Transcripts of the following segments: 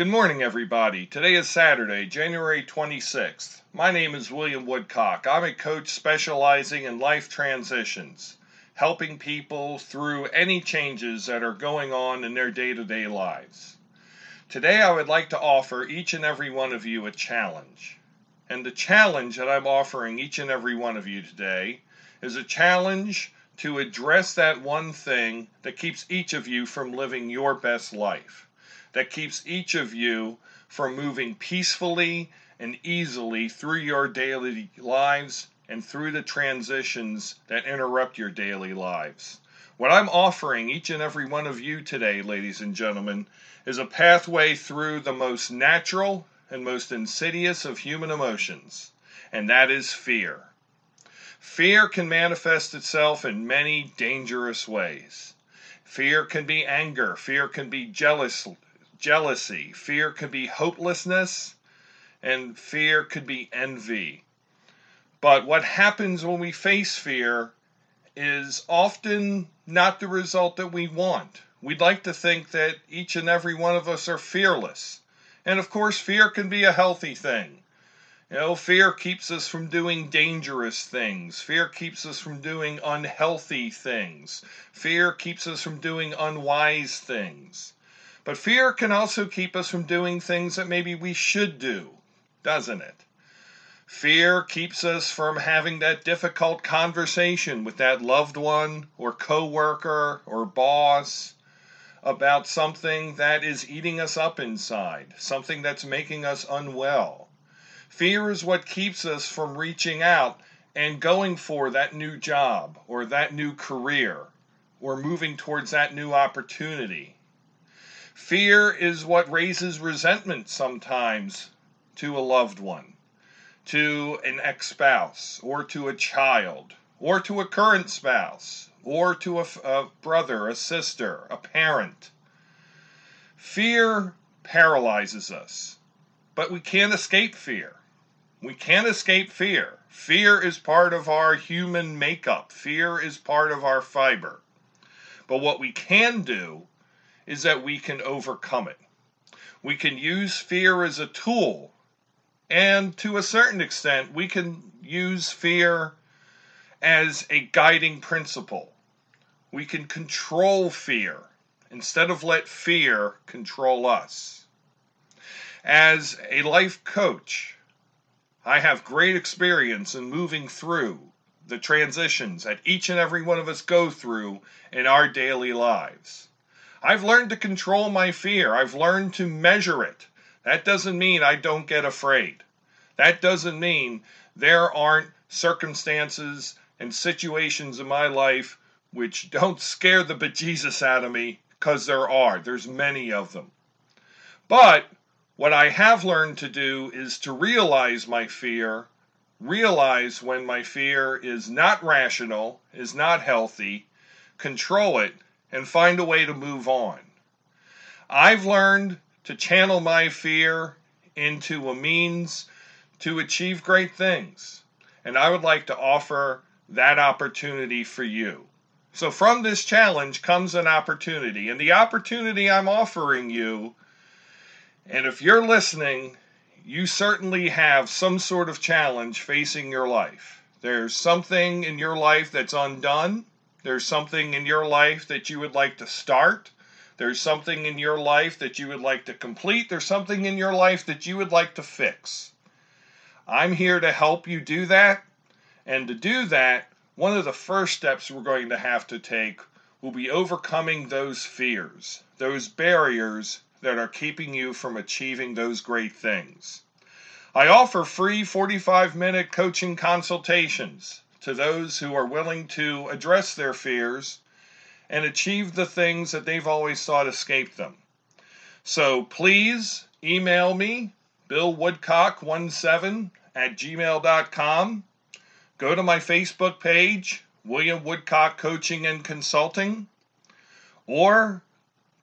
Good morning, everybody. Today is Saturday, January 26th. My name is William Woodcock. I'm a coach specializing in life transitions, helping people through any changes that are going on in their day to day lives. Today, I would like to offer each and every one of you a challenge. And the challenge that I'm offering each and every one of you today is a challenge to address that one thing that keeps each of you from living your best life that keeps each of you from moving peacefully and easily through your daily lives and through the transitions that interrupt your daily lives. What I'm offering each and every one of you today, ladies and gentlemen, is a pathway through the most natural and most insidious of human emotions, and that is fear. Fear can manifest itself in many dangerous ways. Fear can be anger, fear can be jealous, jealousy. Fear could be hopelessness, and fear could be envy. But what happens when we face fear is often not the result that we want. We'd like to think that each and every one of us are fearless. And of course, fear can be a healthy thing. You know, fear keeps us from doing dangerous things. Fear keeps us from doing unhealthy things. Fear keeps us from doing unwise things. But fear can also keep us from doing things that maybe we should do, doesn't it? Fear keeps us from having that difficult conversation with that loved one or coworker or boss about something that is eating us up inside, something that's making us unwell. Fear is what keeps us from reaching out and going for that new job or that new career or moving towards that new opportunity. Fear is what raises resentment sometimes to a loved one, to an ex spouse, or to a child, or to a current spouse, or to a, a, brother, a sister, a parent. Fear paralyzes us, but we can't escape fear. We can't escape fear. Fear is part of our human makeup, fear is part of our fiber. But what we can do is that we can overcome it. We can use fear as a tool, and to a certain extent, we can use fear as a guiding principle. We can control fear instead of let fear control us. As a life coach, I have great experience in moving through the transitions that each and every one of us go through in our daily lives. I've learned to control my fear. I've learned to measure it. That doesn't mean I don't get afraid. That doesn't mean there aren't circumstances and situations in my life which don't scare the bejesus out of me, because there are. There's many of them. But what I have learned to do is to realize my fear, realize when my fear is not rational, is not healthy, control it, and find a way to move on. I've learned to channel my fear into a means to achieve great things, and I would like to offer that opportunity for you. So, from this challenge comes an opportunity, and the opportunity I'm offering you, and if you're listening, you certainly have some sort of challenge facing your life. There's something in your life that's undone there's something in your life that you would like to start. There's something in your life that you would like to complete. There's something in your life that you would like to fix. I'm here to help you do that. And to do that, one of the first steps we're going to have to take will be overcoming those fears, those barriers that are keeping you from achieving those great things. I offer free 45 minute coaching consultations to those who are willing to address their fears and achieve the things that they've always thought escaped them. So please email me, billwoodcock17 at gmail.com. Go to my Facebook page, William Woodcock Coaching and Consulting, or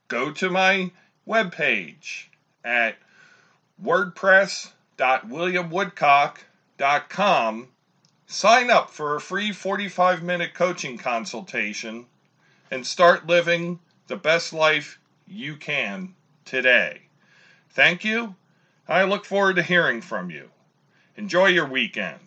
go to my webpage at wordpress.williamwoodcock.com Sign up for a free 45 minute coaching consultation and start living the best life you can today. Thank you. I look forward to hearing from you. Enjoy your weekend.